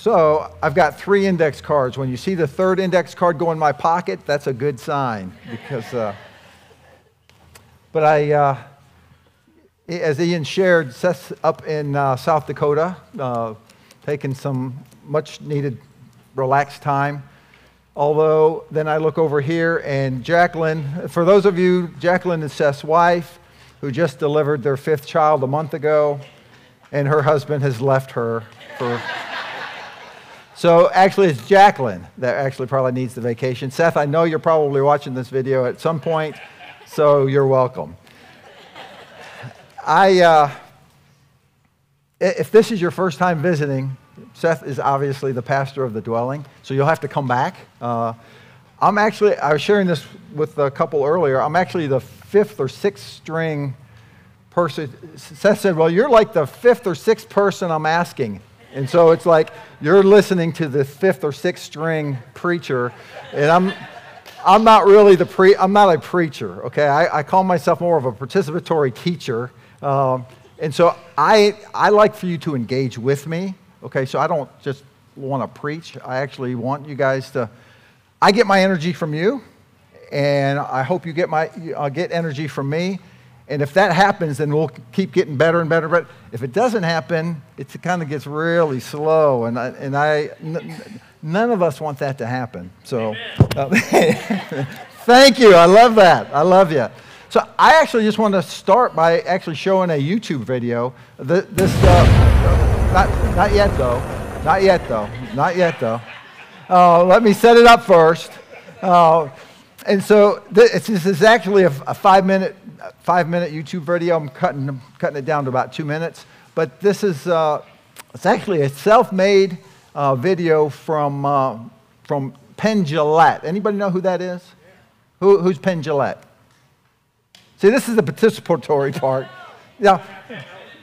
So I've got three index cards. When you see the third index card go in my pocket, that's a good sign because. Uh, but I, uh, as Ian shared, Seth's up in uh, South Dakota, uh, taking some much needed relaxed time. Although then I look over here and Jacqueline, for those of you, Jacqueline is Seth's wife, who just delivered their fifth child a month ago, and her husband has left her for. So actually, it's Jacqueline that actually probably needs the vacation. Seth, I know you're probably watching this video at some point, so you're welcome. I, uh, if this is your first time visiting, Seth is obviously the pastor of the dwelling, so you'll have to come back. Uh, I'm actually, I was sharing this with a couple earlier. I'm actually the fifth or sixth string person. Seth said, Well, you're like the fifth or sixth person I'm asking. And so it's like you're listening to the fifth or sixth string preacher, and I'm. I'm not really the pre. I'm not a preacher. Okay, I, I call myself more of a participatory teacher, um, and so I I like for you to engage with me. Okay, so I don't just want to preach. I actually want you guys to. I get my energy from you, and I hope you get my uh, get energy from me. And if that happens, then we'll keep getting better and better. But if it doesn't happen, it kind of gets really slow. And I, and I, n- none of us want that to happen. So, uh, thank you. I love that. I love you. So I actually just want to start by actually showing a YouTube video. This, uh, not, not yet though. Not yet though. Not yet though. Uh, let me set it up first. And so this, this is actually a, a five minute five minute YouTube video. I'm cutting, cutting it down to about two minutes. But this is uh, it's actually a self made uh, video from, uh, from Penn Jillette. Anybody know who that is? Who, who's Penn Jillette? See, this is the participatory part. Yeah.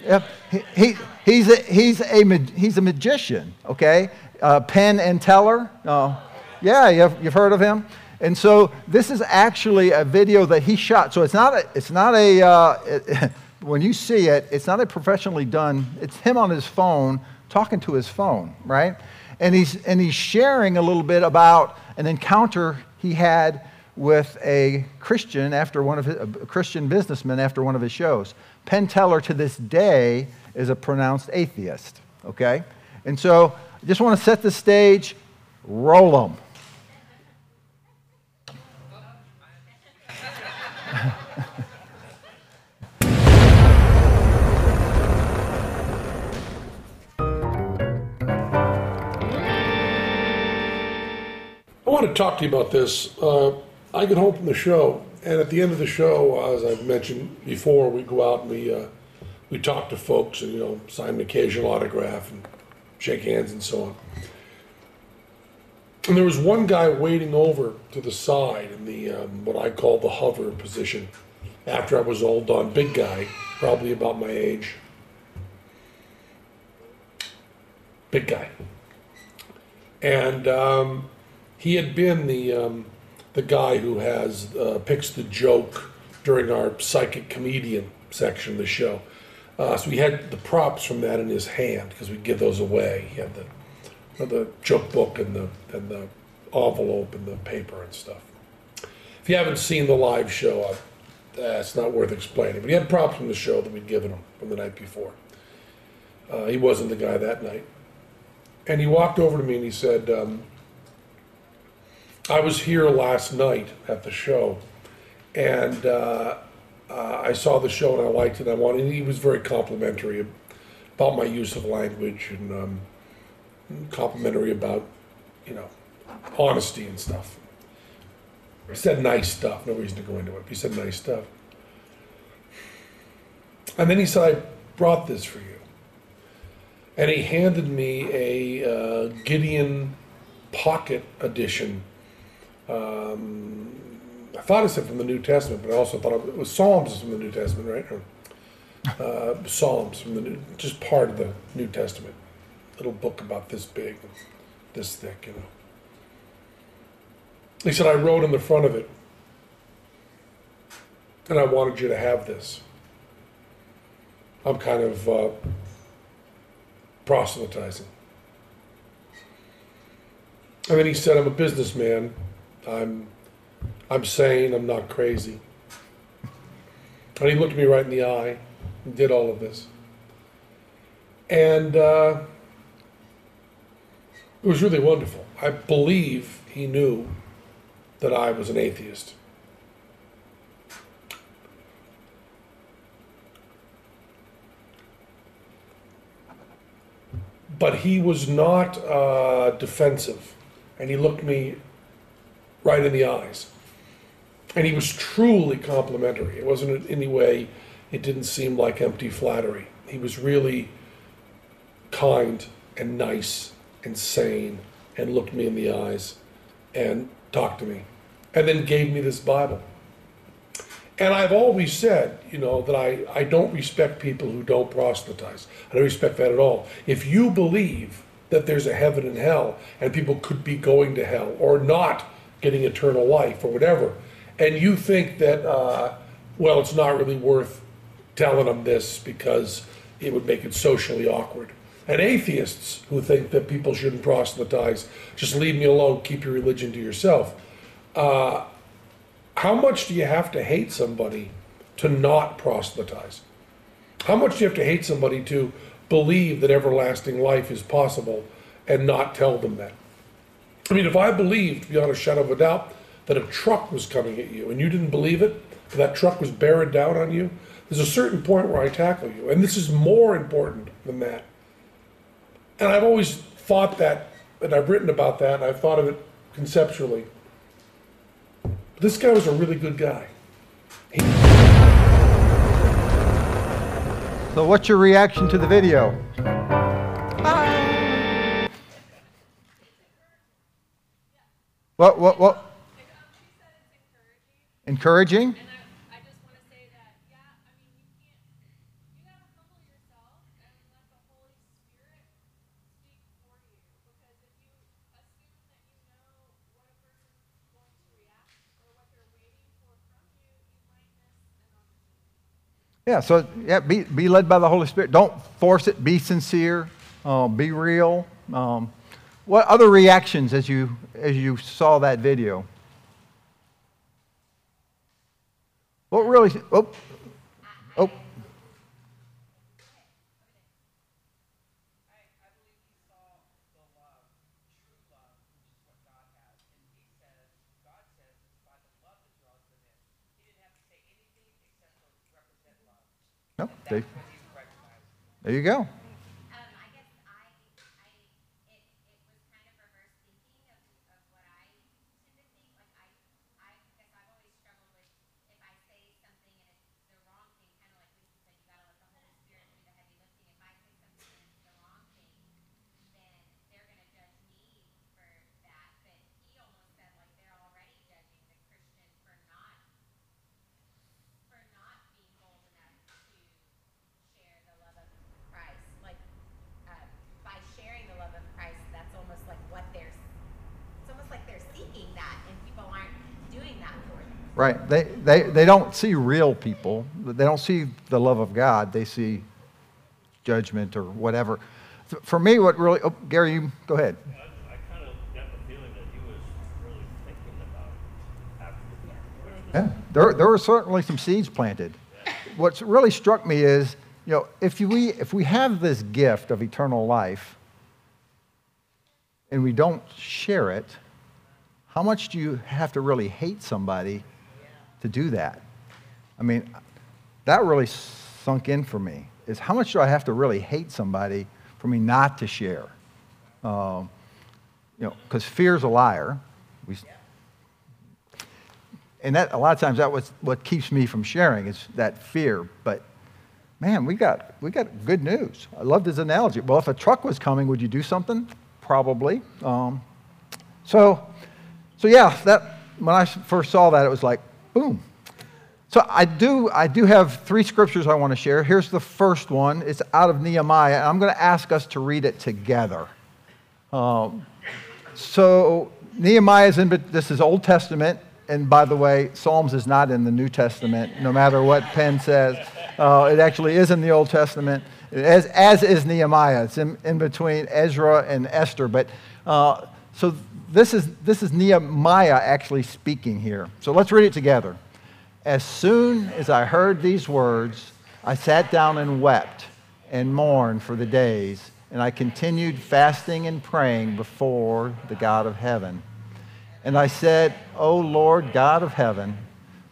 yeah. He, he, he's, a, he's, a, he's a magician, okay? Uh, Penn and Teller. Uh, yeah, you've, you've heard of him? And so this is actually a video that he shot. So it's not a, it's not a uh, it, when you see it, it's not a professionally done, it's him on his phone talking to his phone, right? And he's, and he's sharing a little bit about an encounter he had with a Christian after one of his, a Christian businessman after one of his shows. Penn Teller to this day is a pronounced atheist, okay? And so I just want to set the stage, roll them. Want to talk to you about this. Uh, I get home from the show, and at the end of the show, as I've mentioned before, we go out and we uh, we talk to folks and you know sign an occasional autograph and shake hands and so on. And there was one guy waiting over to the side in the um, what I call the hover position after I was all done. Big guy, probably about my age. Big guy. And um, he had been the um, the guy who has uh, picks the joke during our psychic comedian section of the show. Uh, so he had the props from that in his hand because we give those away. He had the the joke book and the and the envelope and the paper and stuff. If you haven't seen the live show, uh, it's not worth explaining. But he had props from the show that we'd given him from the night before. Uh, he wasn't the guy that night. And he walked over to me and he said, um, I was here last night at the show, and uh, uh, I saw the show and I liked it. I wanted. And he was very complimentary about my use of language and um, complimentary about, you know, honesty and stuff. He said nice stuff. No reason to go into it. He said nice stuff. And then he said, I brought this for you. And he handed me a uh, Gideon Pocket Edition. Um, I thought it said from the New Testament, but I also thought it was Psalms from the New Testament, right? Or, uh, Psalms from the New, just part of the New Testament. Little book about this big, this thick, you know. He said, I wrote in the front of it, and I wanted you to have this. I'm kind of uh, proselytizing. And then he said, I'm a businessman. I'm, I'm sane. I'm not crazy. And he looked me right in the eye and did all of this. And uh, it was really wonderful. I believe he knew that I was an atheist. But he was not uh, defensive, and he looked me right in the eyes. And he was truly complimentary. It wasn't in any way, it didn't seem like empty flattery. He was really kind and nice and sane and looked me in the eyes and talked to me and then gave me this Bible. And I've always said, you know, that I, I don't respect people who don't proselytize. I don't respect that at all. If you believe that there's a heaven and hell and people could be going to hell or not getting eternal life or whatever, and you think that, uh, well, it's not really worth telling them this because it would make it socially awkward. And atheists who think that people shouldn't proselytize, just leave me alone, keep your religion to yourself. Uh, how much do you have to hate somebody to not proselytize? How much do you have to hate somebody to believe that everlasting life is possible and not tell them that? I mean, if I believed beyond a shadow of a doubt that a truck was coming at you and you didn't believe it, that truck was bearing down on you, there's a certain point where I tackle you. And this is more important than that. And I've always thought that, and I've written about that, and I've thought of it conceptually. This guy was a really good guy. He, So, what's your reaction to the video? What, what, what? Encouraging? And I, I just want to say that, yeah, I mean, you can't, you got to humble yourself and let the Holy Spirit speak for you. Because if you assume that you know what a person's going to react or what they're waiting for from you, you might miss an opportunity. Yeah, so yeah, be, be led by the Holy Spirit. Don't force it. Be sincere. Uh, be real. Um, what other reactions as you as you saw that video? What really? Oh, oh. I, I believe he saw the love, true love, which is what God has. And he says, God says it's by the love that draws them in. He didn't have to say anything except for represent love. No, That's they, what he's recognized. there you go. Um, I guess I, I, it, it was kind of reverse thinking of, of what I tend to think. Like I, I guess I've always struggled with if I say something and it's the wrong thing, kind of like Lisa said, you gotta let the Holy Spirit do the heavy lifting. If I say something and it's the wrong thing, then they're gonna judge me for that. But he almost said like they're already judging the Christian for not, for not being bold enough to share the love of Christ. Like, uh, by sharing the love of Christ, that's almost like what they're, it's almost like they're seeking that, and people aren't doing that for them. Right. They, they, they don't see real people. They don't see the love of God. They see judgment or whatever. For me, what really, oh, Gary, you go ahead. I, I kind of got the feeling that he was really thinking about it after. Yeah, there, there were certainly some seeds planted. What's really struck me is, you know, if we, if we have this gift of eternal life and we don't share it, how much do you have to really hate somebody to do that? I mean, that really sunk in for me. Is how much do I have to really hate somebody for me not to share? Um, you know, because fear's a liar. We, and that a lot of times that was what keeps me from sharing is that fear. But man, we got we got good news. I love this analogy. Well, if a truck was coming, would you do something? Probably. Um, so, so yeah, that when I first saw that, it was like boom. So I do I do have three scriptures I want to share. Here's the first one. It's out of Nehemiah, and I'm going to ask us to read it together. Um, so Nehemiah is in, but this is Old Testament. And by the way, Psalms is not in the New Testament, no matter what Penn says. Uh, it actually is in the Old Testament, as, as is Nehemiah. It's in, in between Ezra and Esther. But uh, so this is, this is Nehemiah actually speaking here. So let's read it together. As soon as I heard these words, I sat down and wept and mourned for the days, and I continued fasting and praying before the God of heaven. And I said, O Lord God of heaven,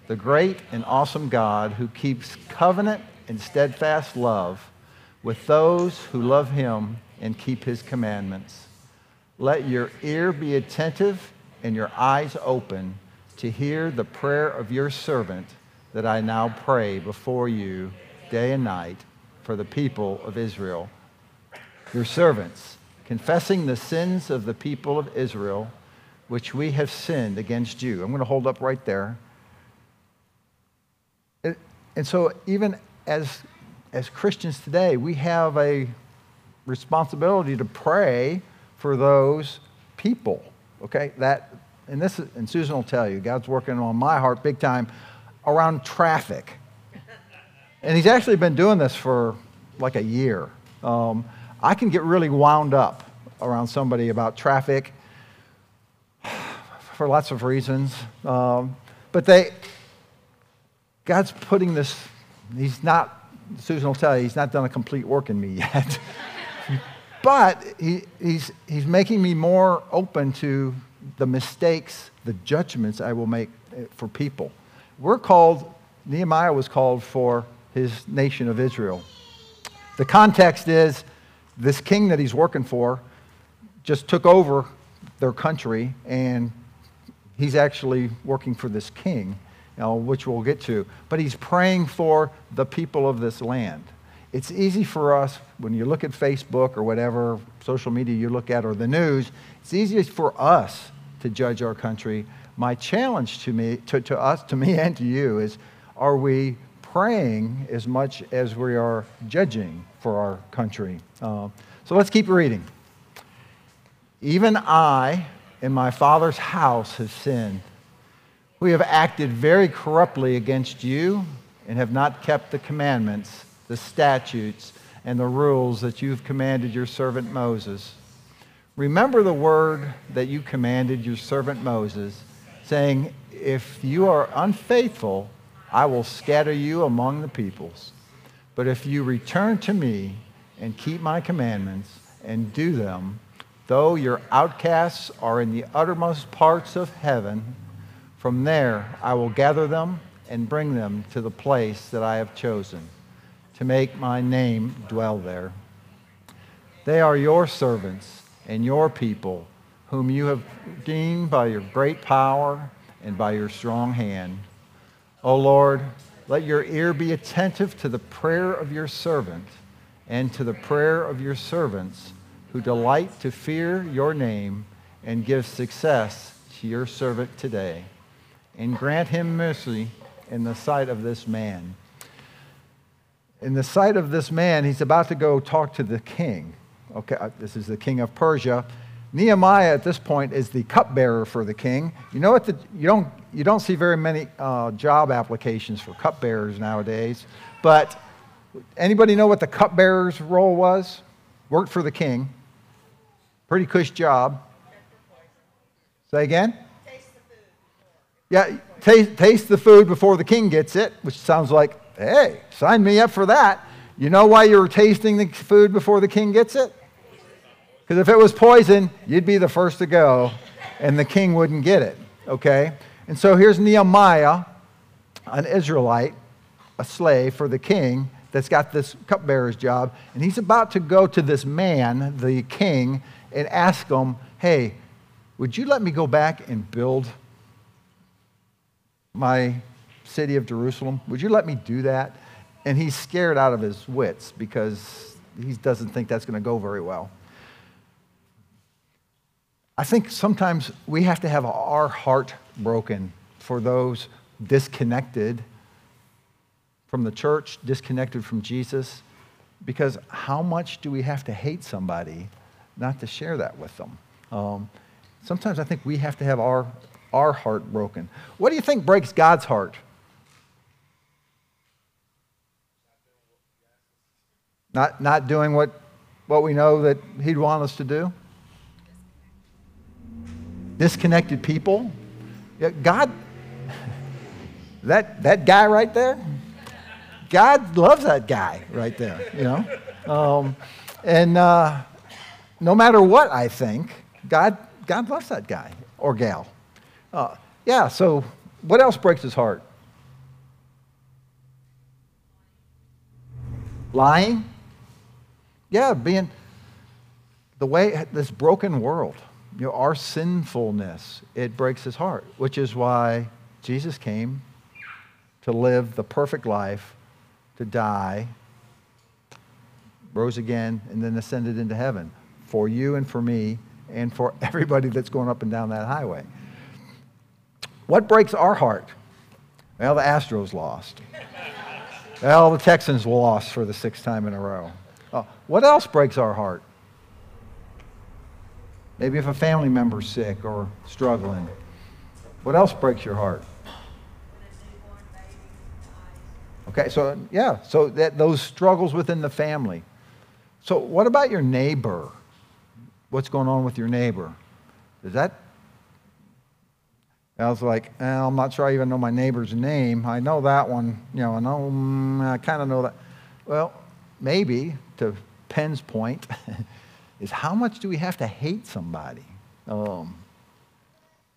the great and awesome God who keeps covenant and steadfast love with those who love him and keep his commandments. Let your ear be attentive and your eyes open to hear the prayer of your servant that I now pray before you day and night for the people of Israel, your servants, confessing the sins of the people of Israel, which we have sinned against you. I'm going to hold up right there. And so, even as, as Christians today, we have a responsibility to pray for those people. Okay, that and this and Susan will tell you, God's working on my heart big time around traffic, and He's actually been doing this for like a year. Um, I can get really wound up around somebody about traffic for lots of reasons, um, but they God's putting this. He's not. Susan will tell you, He's not done a complete work in me yet. But he, he's, he's making me more open to the mistakes, the judgments I will make eh, for people. We're called, Nehemiah was called for his nation of Israel. The context is this king that he's working for just took over their country, and he's actually working for this king, you know, which we'll get to. But he's praying for the people of this land. It's easy for us when you look at Facebook or whatever social media you look at or the news, it's easy for us to judge our country. My challenge to me, to, to us, to me and to you is are we praying as much as we are judging for our country? Uh, so let's keep reading. Even I in my father's house have sinned. We have acted very corruptly against you and have not kept the commandments, the statutes, and the rules that you've commanded your servant Moses. Remember the word that you commanded your servant Moses, saying, If you are unfaithful, I will scatter you among the peoples. But if you return to me and keep my commandments and do them, though your outcasts are in the uttermost parts of heaven, from there I will gather them and bring them to the place that I have chosen to make my name dwell there. They are your servants and your people, whom you have redeemed by your great power and by your strong hand. O Lord, let your ear be attentive to the prayer of your servant and to the prayer of your servants who delight to fear your name and give success to your servant today. And grant him mercy in the sight of this man. In the sight of this man, he's about to go talk to the king. Okay, uh, this is the king of Persia. Nehemiah at this point is the cupbearer for the king. You know what? The, you, don't, you don't see very many uh, job applications for cupbearers nowadays. But anybody know what the cupbearer's role was? Worked for the king. Pretty cush job. Say again? Yeah, taste, taste the food before the king gets it, which sounds like, hey, sign me up for that. You know why you're tasting the food before the king gets it? Because if it was poison, you'd be the first to go, and the king wouldn't get it, okay? And so here's Nehemiah, an Israelite, a slave for the king that's got this cupbearer's job, and he's about to go to this man, the king, and ask him, hey, would you let me go back and build my city of Jerusalem? Would you let me do that? And he's scared out of his wits because he doesn't think that's going to go very well. I think sometimes we have to have our heart broken for those disconnected from the church, disconnected from Jesus, because how much do we have to hate somebody not to share that with them? Um, sometimes I think we have to have our, our heart broken. What do you think breaks God's heart? Not, not doing what, what we know that He'd want us to do? disconnected people. Yeah, God, that, that guy right there, God loves that guy right there, you know? Um, and uh, no matter what I think, God, God loves that guy or gal. Uh, yeah, so what else breaks his heart? Lying? Yeah, being the way this broken world, you know, our sinfulness, it breaks his heart, which is why Jesus came to live the perfect life, to die, rose again, and then ascended into heaven for you and for me and for everybody that's going up and down that highway. What breaks our heart? Well, the Astros lost. Well, the Texans lost for the sixth time in a row. Oh, what else breaks our heart? Maybe if a family member's sick or struggling. What else breaks your heart? Okay, so yeah, so that those struggles within the family. So what about your neighbor? What's going on with your neighbor? Is that I was like, well, I'm not sure I even know my neighbor's name. I know that one. You know, um, I know, I kind of know that. Well, maybe, to Penn's point, is how much do we have to hate somebody? Um,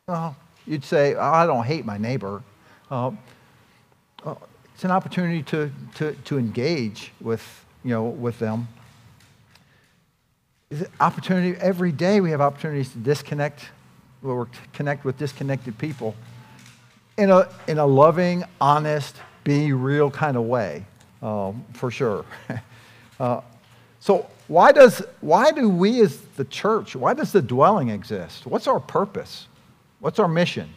well, you'd say, oh, I don't hate my neighbor. Uh, well, it's an opportunity to, to, to engage with, you know, with them. Opportunity every day we have opportunities to disconnect or connect with disconnected people in a, in a loving, honest, be real kind of way, um, for sure. uh, so why, does, why do we as the church, why does the dwelling exist? What's our purpose? What's our mission?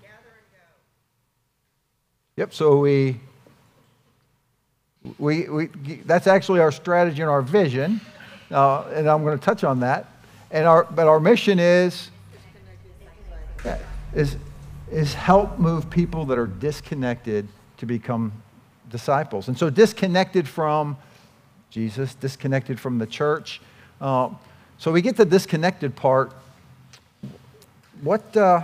Gather and go. Yep, so we, we, we, that's actually our strategy and our vision, uh, and I'm going to touch on that. And our, but our mission is is, is help move people that are disconnected to become disciples. And so, disconnected from Jesus, disconnected from the church. Uh, so, we get the disconnected part. What, uh,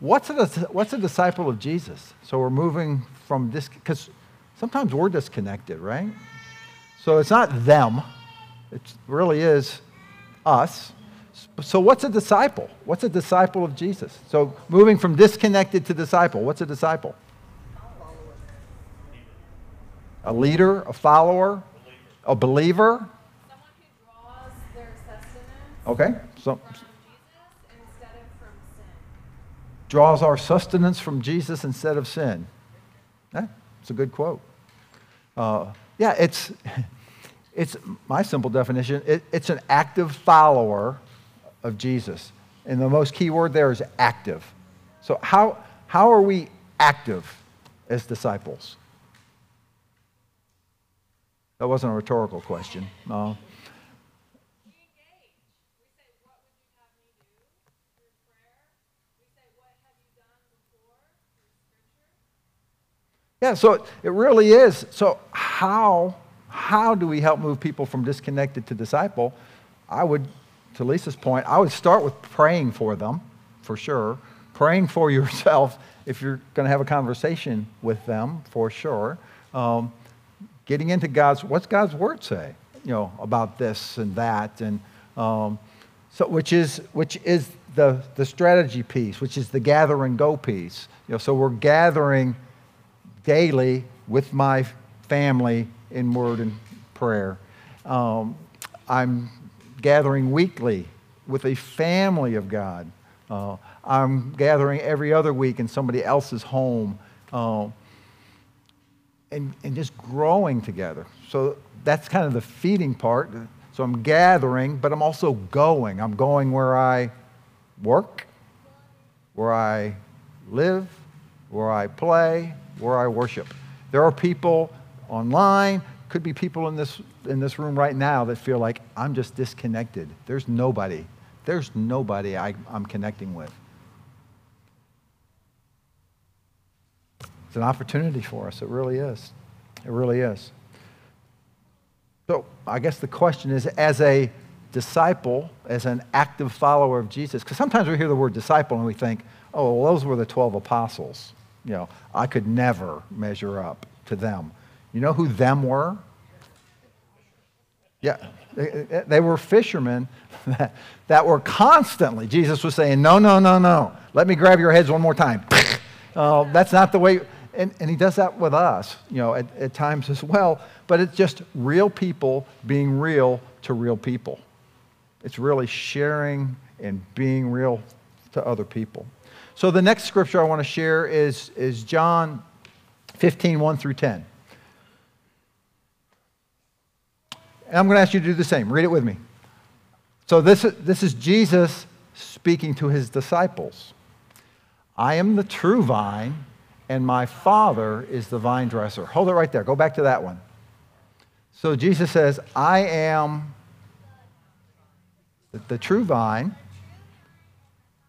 what's, a, what's a disciple of Jesus? So, we're moving from this, because sometimes we're disconnected, right? So, it's not them, it really is us. So, what's a disciple? What's a disciple of Jesus? So, moving from disconnected to disciple, what's a disciple? A leader, a follower, a believer. Someone who draws their sustenance Okay, so from Jesus instead of from sin. draws our sustenance from Jesus instead of sin. Yeah, it's a good quote. Uh, yeah, it's, it's my simple definition. It, it's an active follower of Jesus. And the most key word there is active. So, how, how are we active as disciples? That wasn't a rhetorical question. No. We engage. We say, What would you have me do? Through prayer. We say, What you done before? Through scripture. Yeah, so it, it really is. So, how, how do we help move people from disconnected to disciple? I would, to Lisa's point, I would start with praying for them, for sure. Praying for yourself if you're going to have a conversation with them, for sure. Um, getting into God's, what's God's word say, you know, about this and that, and um, so which is which is the the strategy piece, which is the gather and go piece. You know, so we're gathering daily with my family in word and prayer. Um, I'm gathering weekly with a family of God. Uh, I'm gathering every other week in somebody else's home. Uh, and, and just growing together. So that's kind of the feeding part. So I'm gathering, but I'm also going. I'm going where I work, where I live, where I play, where I worship. There are people online, could be people in this, in this room right now that feel like I'm just disconnected. There's nobody. There's nobody I, I'm connecting with. It's an opportunity for us. It really is. It really is. So I guess the question is as a disciple, as an active follower of Jesus, because sometimes we hear the word disciple and we think, oh, well, those were the 12 apostles. You know, I could never measure up to them. You know who them were? Yeah, they, they were fishermen that, that were constantly, Jesus was saying, no, no, no, no. Let me grab your heads one more time. Uh, that's not the way, and, and he does that with us, you know, at, at times as well. But it's just real people being real to real people. It's really sharing and being real to other people. So the next scripture I want to share is, is John 15, 1 through 10. And I'm going to ask you to do the same. Read it with me. So this, this is Jesus speaking to his disciples. I am the true vine, and my Father is the vine dresser. Hold it right there. Go back to that one. So Jesus says, I am the, the true vine,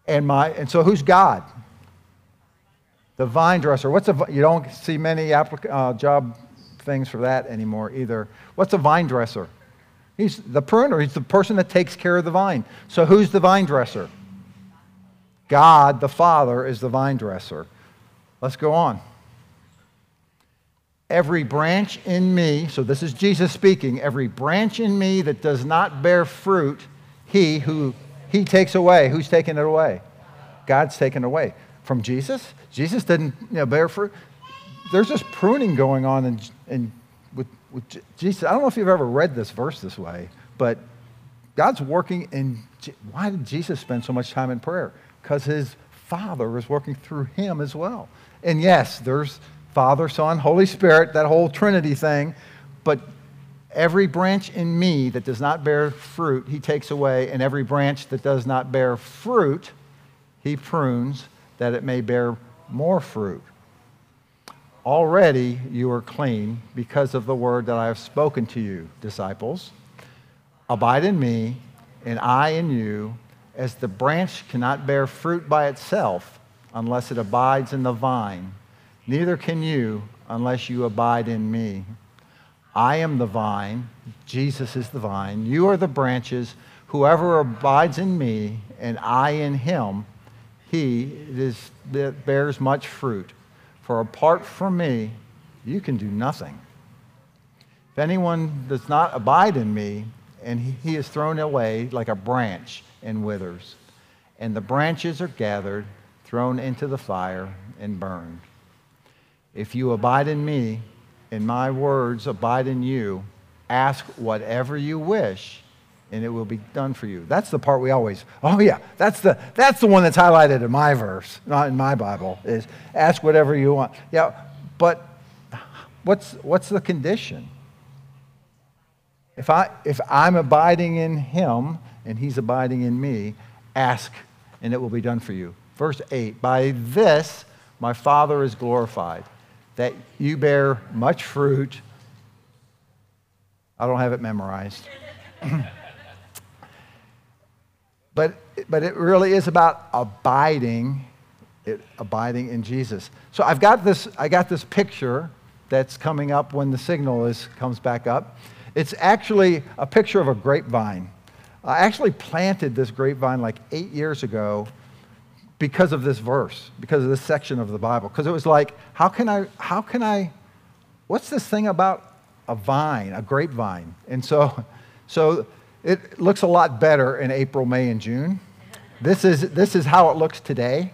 and my and so who's God? The vine dresser. What's a you don't see many applic- uh, job things for that anymore either. What's a vine dresser? He's the pruner. He's the person that takes care of the vine. So who's the vine dresser? God the Father is the vine dresser. Let's go on. Every branch in me, so this is Jesus speaking, every branch in me that does not bear fruit, he who he takes away. Who's taking it away? God's taken away. From Jesus? Jesus didn't you know, bear fruit. There's this pruning going on in, in, with, with Jesus. I don't know if you've ever read this verse this way, but God's working in. Why did Jesus spend so much time in prayer? Because his Father is working through him as well. And yes, there's Father, Son, Holy Spirit, that whole Trinity thing. But every branch in me that does not bear fruit, he takes away. And every branch that does not bear fruit, he prunes that it may bear more fruit. Already you are clean because of the word that I have spoken to you, disciples. Abide in me, and I in you, as the branch cannot bear fruit by itself unless it abides in the vine. Neither can you unless you abide in me. I am the vine, Jesus is the vine, you are the branches. Whoever abides in me and I in him, he is, that bears much fruit. For apart from me, you can do nothing. If anyone does not abide in me, and he is thrown away like a branch and withers, and the branches are gathered, thrown into the fire, and burned. If you abide in me, and my words abide in you, ask whatever you wish, and it will be done for you. That's the part we always, oh yeah, that's the, that's the one that's highlighted in my verse, not in my Bible, is ask whatever you want. Yeah, but what's, what's the condition? If, I, if I'm abiding in him and he's abiding in me, ask and it will be done for you. Verse 8 By this my Father is glorified, that you bear much fruit. I don't have it memorized. but, but it really is about abiding, it, abiding in Jesus. So I've got this, I got this picture that's coming up when the signal is, comes back up. It's actually a picture of a grapevine. I actually planted this grapevine like eight years ago because of this verse, because of this section of the Bible. Because it was like, how can I, how can I, what's this thing about a vine, a grapevine? And so, so it looks a lot better in April, May, and June. This is, this is how it looks today.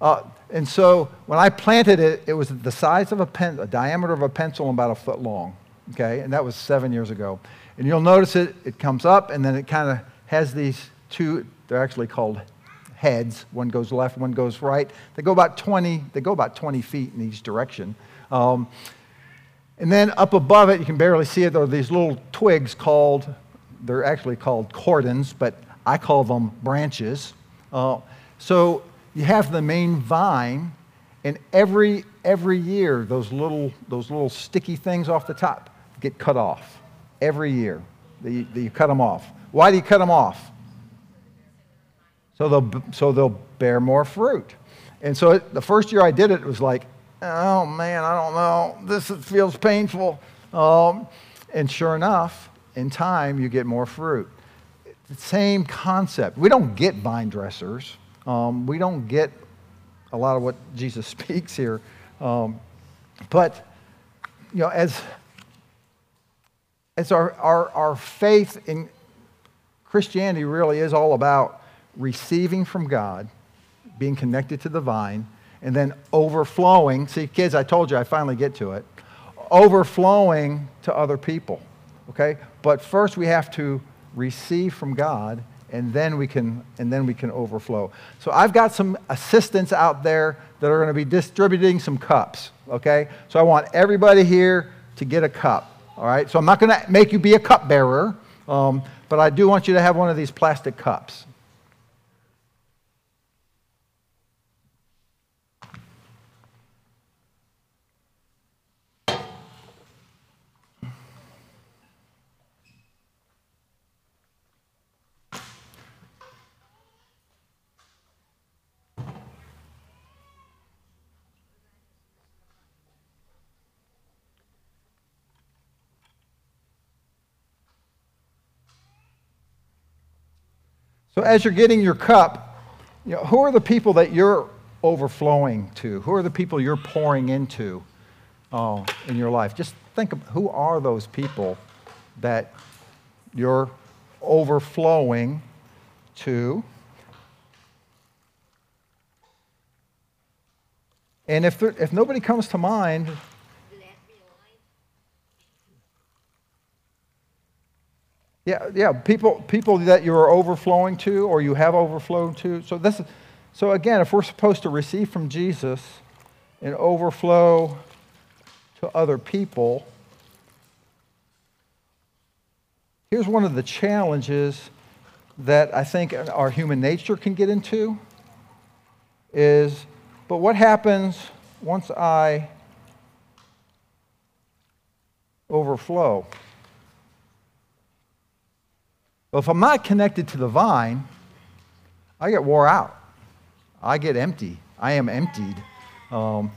Uh, and so when I planted it, it was the size of a pen, a diameter of a pencil and about a foot long. Okay, and that was seven years ago. And you'll notice it, it comes up and then it kind of has these two, they're actually called heads. One goes left, one goes right. They go about 20, they go about 20 feet in each direction. Um, and then up above it, you can barely see it, there are these little twigs called, they're actually called cordons, but I call them branches. Uh, so you have the main vine, and every, every year, those little, those little sticky things off the top get cut off. Every year, you, you cut them off. Why do you cut them off? So they'll, so they'll bear more fruit. And so it, the first year I did it, it was like, oh man, I don't know. This feels painful. Um, and sure enough, in time, you get more fruit. same concept. We don't get vine dressers. Um, we don't get a lot of what Jesus speaks here. Um, but, you know, as, as our, our, our faith in Christianity really is all about receiving from God, being connected to the vine, and then overflowing. See, kids, I told you I finally get to it. Overflowing to other people. Okay? But first we have to receive from God and then we can and then we can overflow. So I've got some assistants out there that are going to be distributing some cups, okay? So I want everybody here to get a cup. All right? So I'm not going to make you be a cup bearer, um, but I do want you to have one of these plastic cups. So as you're getting your cup, you know, who are the people that you're overflowing to? Who are the people you're pouring into uh, in your life? Just think of who are those people that you're overflowing to. And if, there, if nobody comes to mind, Yeah, yeah, people, people that you are overflowing to or you have overflowed to. So this, so again, if we're supposed to receive from Jesus and overflow to other people, here's one of the challenges that I think our human nature can get into is, but what happens once I overflow? Well, if I'm not connected to the vine, I get wore out. I get empty. I am emptied. Um,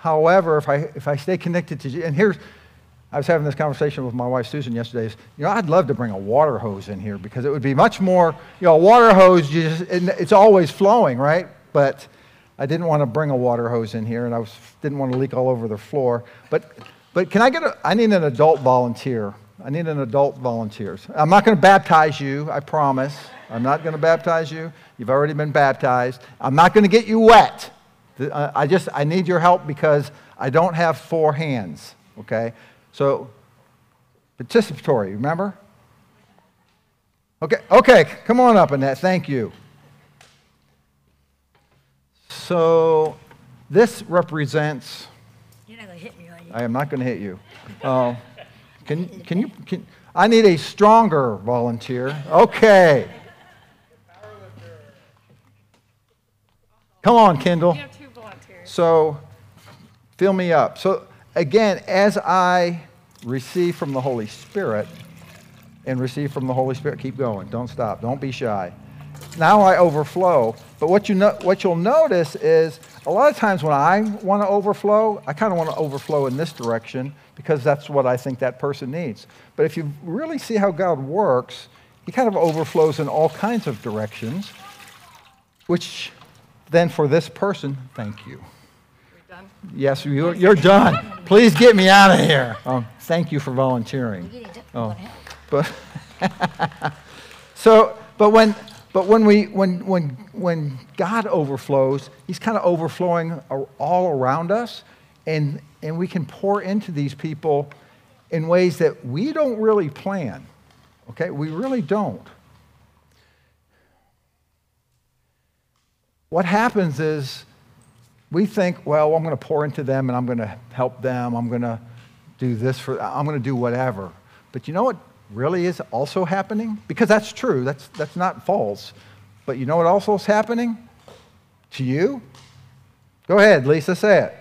however, if I, if I stay connected to, and here's, I was having this conversation with my wife Susan yesterday. Is, you know, I'd love to bring a water hose in here because it would be much more, you know, a water hose, just, it's always flowing, right? But I didn't want to bring a water hose in here and I was, didn't want to leak all over the floor. But, but can I get a, I need an adult volunteer I need an adult volunteers. I'm not going to baptize you, I promise. I'm not going to baptize you. You've already been baptized. I'm not going to get you wet. I just I need your help because I don't have four hands, okay? So participatory, remember? Okay, okay, come on up, Annette. Thank you. So this represents. You're not going to hit me, are you? I am not going to hit you. Uh, can, can you, can, I need a stronger volunteer. Okay. Come on, Kendall. We have two volunteers. So, fill me up. So, again, as I receive from the Holy Spirit and receive from the Holy Spirit, keep going. Don't stop. Don't be shy. Now I overflow. But what, you know, what you'll notice is a lot of times when I want to overflow, I kind of want to overflow in this direction because that's what I think that person needs. But if you really see how God works, He kind of overflows in all kinds of directions, which then for this person, thank you. We're done. Yes, you're, you're done. Please get me out of here. Um, thank you for volunteering. You need to- Oh. But so, but when, but when we, when, when, when God overflows, He's kind of overflowing all around us, and and we can pour into these people in ways that we don't really plan. Okay, we really don't. What happens is we think, well, I'm going to pour into them and I'm going to help them. I'm going to do this for, I'm going to do whatever. But you know what really is also happening? Because that's true, that's, that's not false. But you know what also is happening to you? Go ahead, Lisa, say it.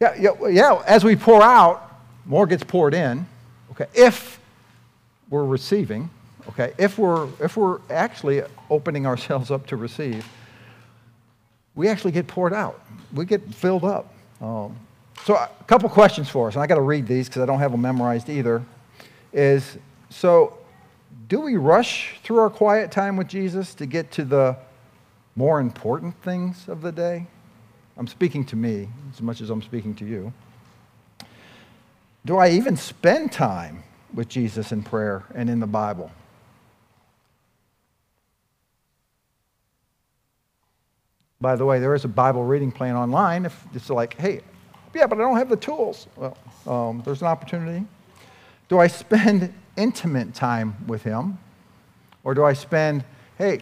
Yeah, yeah, yeah, as we pour out, more gets poured in. Okay, if we're receiving, okay, if we're, if we're actually opening ourselves up to receive, we actually get poured out. We get filled up. Um, so, a couple questions for us, and I got to read these because I don't have them memorized either. Is so do we rush through our quiet time with Jesus to get to the more important things of the day? I'm speaking to me as much as I'm speaking to you. Do I even spend time with Jesus in prayer and in the Bible? By the way, there is a Bible reading plan online. If it's like, hey, yeah, but I don't have the tools. Well, um, there's an opportunity. Do I spend intimate time with Him? Or do I spend, hey,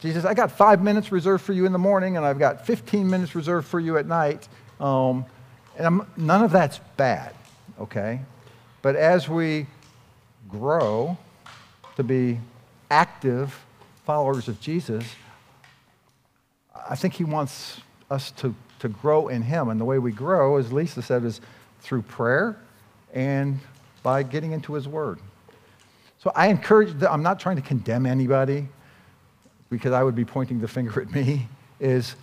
Jesus, I got five minutes reserved for you in the morning, and I've got 15 minutes reserved for you at night. Um, and I'm, none of that's bad, okay? But as we grow to be active followers of Jesus, I think he wants us to, to grow in him. And the way we grow, as Lisa said, is through prayer and by getting into his word. So I encourage, I'm not trying to condemn anybody because I would be pointing the finger at me, is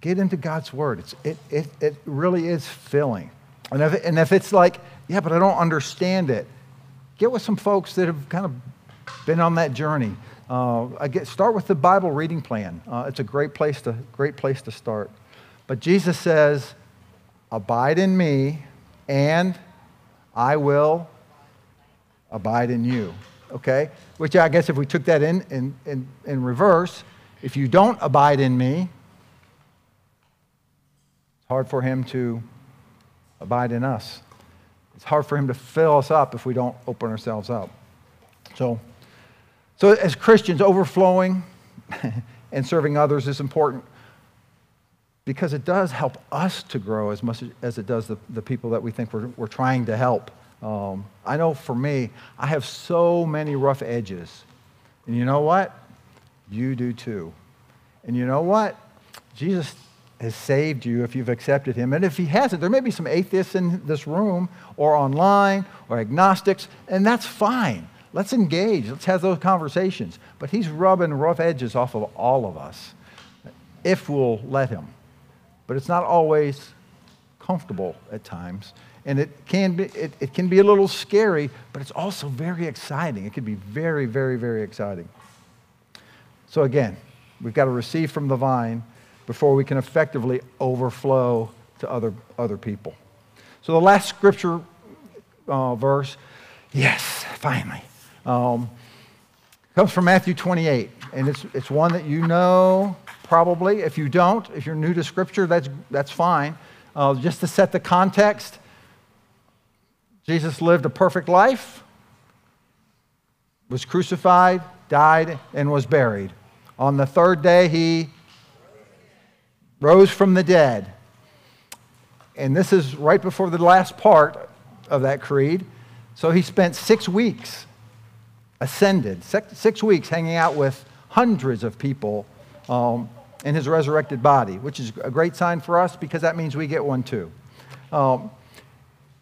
get into God's word. It's, it, it, it really is filling. And if, and if it's like, yeah, but I don't understand it, get with some folks that have kind of been on that journey. Uh, I get, start with the Bible reading plan. Uh, it's a great place, to, great place to start. But Jesus says, Abide in me, and I will abide in you. Okay? Which I guess if we took that in, in, in, in reverse, if you don't abide in me, it's hard for him to abide in us. It's hard for him to fill us up if we don't open ourselves up. So, so as Christians, overflowing and serving others is important because it does help us to grow as much as it does the, the people that we think we're, we're trying to help. Um, I know for me, I have so many rough edges. And you know what? You do too. And you know what? Jesus has saved you if you've accepted him. And if he hasn't, there may be some atheists in this room or online or agnostics, and that's fine. Let's engage. Let's have those conversations. But he's rubbing rough edges off of all of us if we'll let him. But it's not always comfortable at times. And it can be, it, it can be a little scary, but it's also very exciting. It can be very, very, very exciting. So again, we've got to receive from the vine before we can effectively overflow to other, other people. So the last scripture uh, verse, yes, finally, um, comes from Matthew 28. And it's, it's one that you know probably. If you don't, if you're new to scripture, that's, that's fine. Uh, just to set the context, Jesus lived a perfect life, was crucified, died, and was buried. On the third day, he rose from the dead. And this is right before the last part of that creed. So he spent six weeks ascended, six weeks hanging out with hundreds of people um, in his resurrected body, which is a great sign for us because that means we get one too. Um,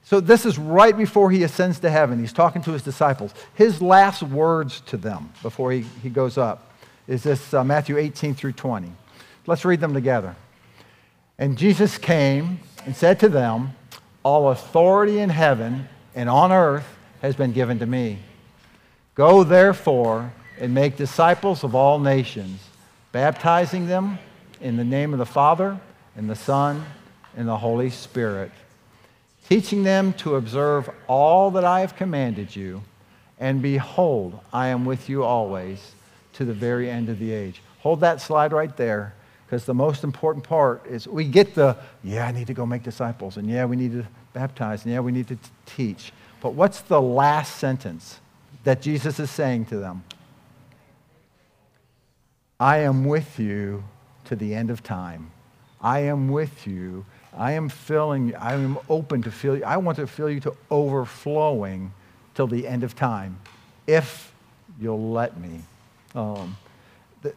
so this is right before he ascends to heaven. He's talking to his disciples. His last words to them before he, he goes up is this uh, Matthew 18 through 20. Let's read them together. And Jesus came and said to them, All authority in heaven and on earth has been given to me. Go therefore and make disciples of all nations, baptizing them in the name of the Father and the Son and the Holy Spirit, teaching them to observe all that I have commanded you. And behold, I am with you always to the very end of the age. Hold that slide right there because the most important part is we get the, yeah, I need to go make disciples, and yeah, we need to baptize, and yeah, we need to t- teach. But what's the last sentence that Jesus is saying to them? I am with you to the end of time. I am with you. I am filling you. I am open to fill you. I want to fill you to overflowing till the end of time, if you'll let me. Um,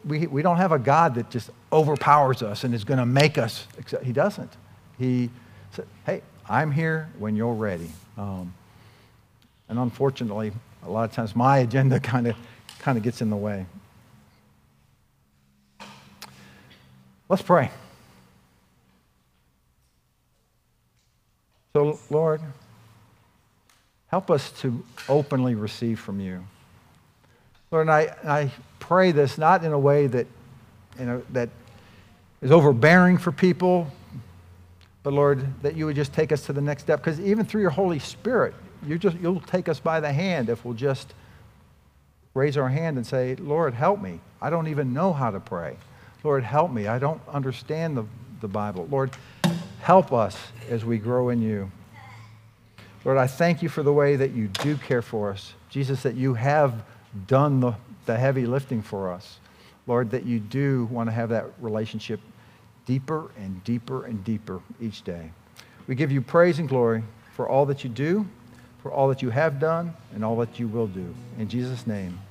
we, we don't have a God that just overpowers us and is going to make us. Accept. He doesn't. He said, hey, I'm here when you're ready. Um, and unfortunately, a lot of times my agenda kind of kind of gets in the way. Let's pray. So, Lord, help us to openly receive from you. Lord, and I, I pray this not in a way that, you know, that is overbearing for people, but Lord, that you would just take us to the next step. Because even through your Holy Spirit, you just, you'll take us by the hand if we'll just raise our hand and say, Lord, help me. I don't even know how to pray. Lord, help me. I don't understand the, the Bible. Lord, help us as we grow in you. Lord, I thank you for the way that you do care for us. Jesus, that you have done the, the heavy lifting for us. Lord, that you do want to have that relationship deeper and deeper and deeper each day. We give you praise and glory for all that you do, for all that you have done, and all that you will do. In Jesus' name,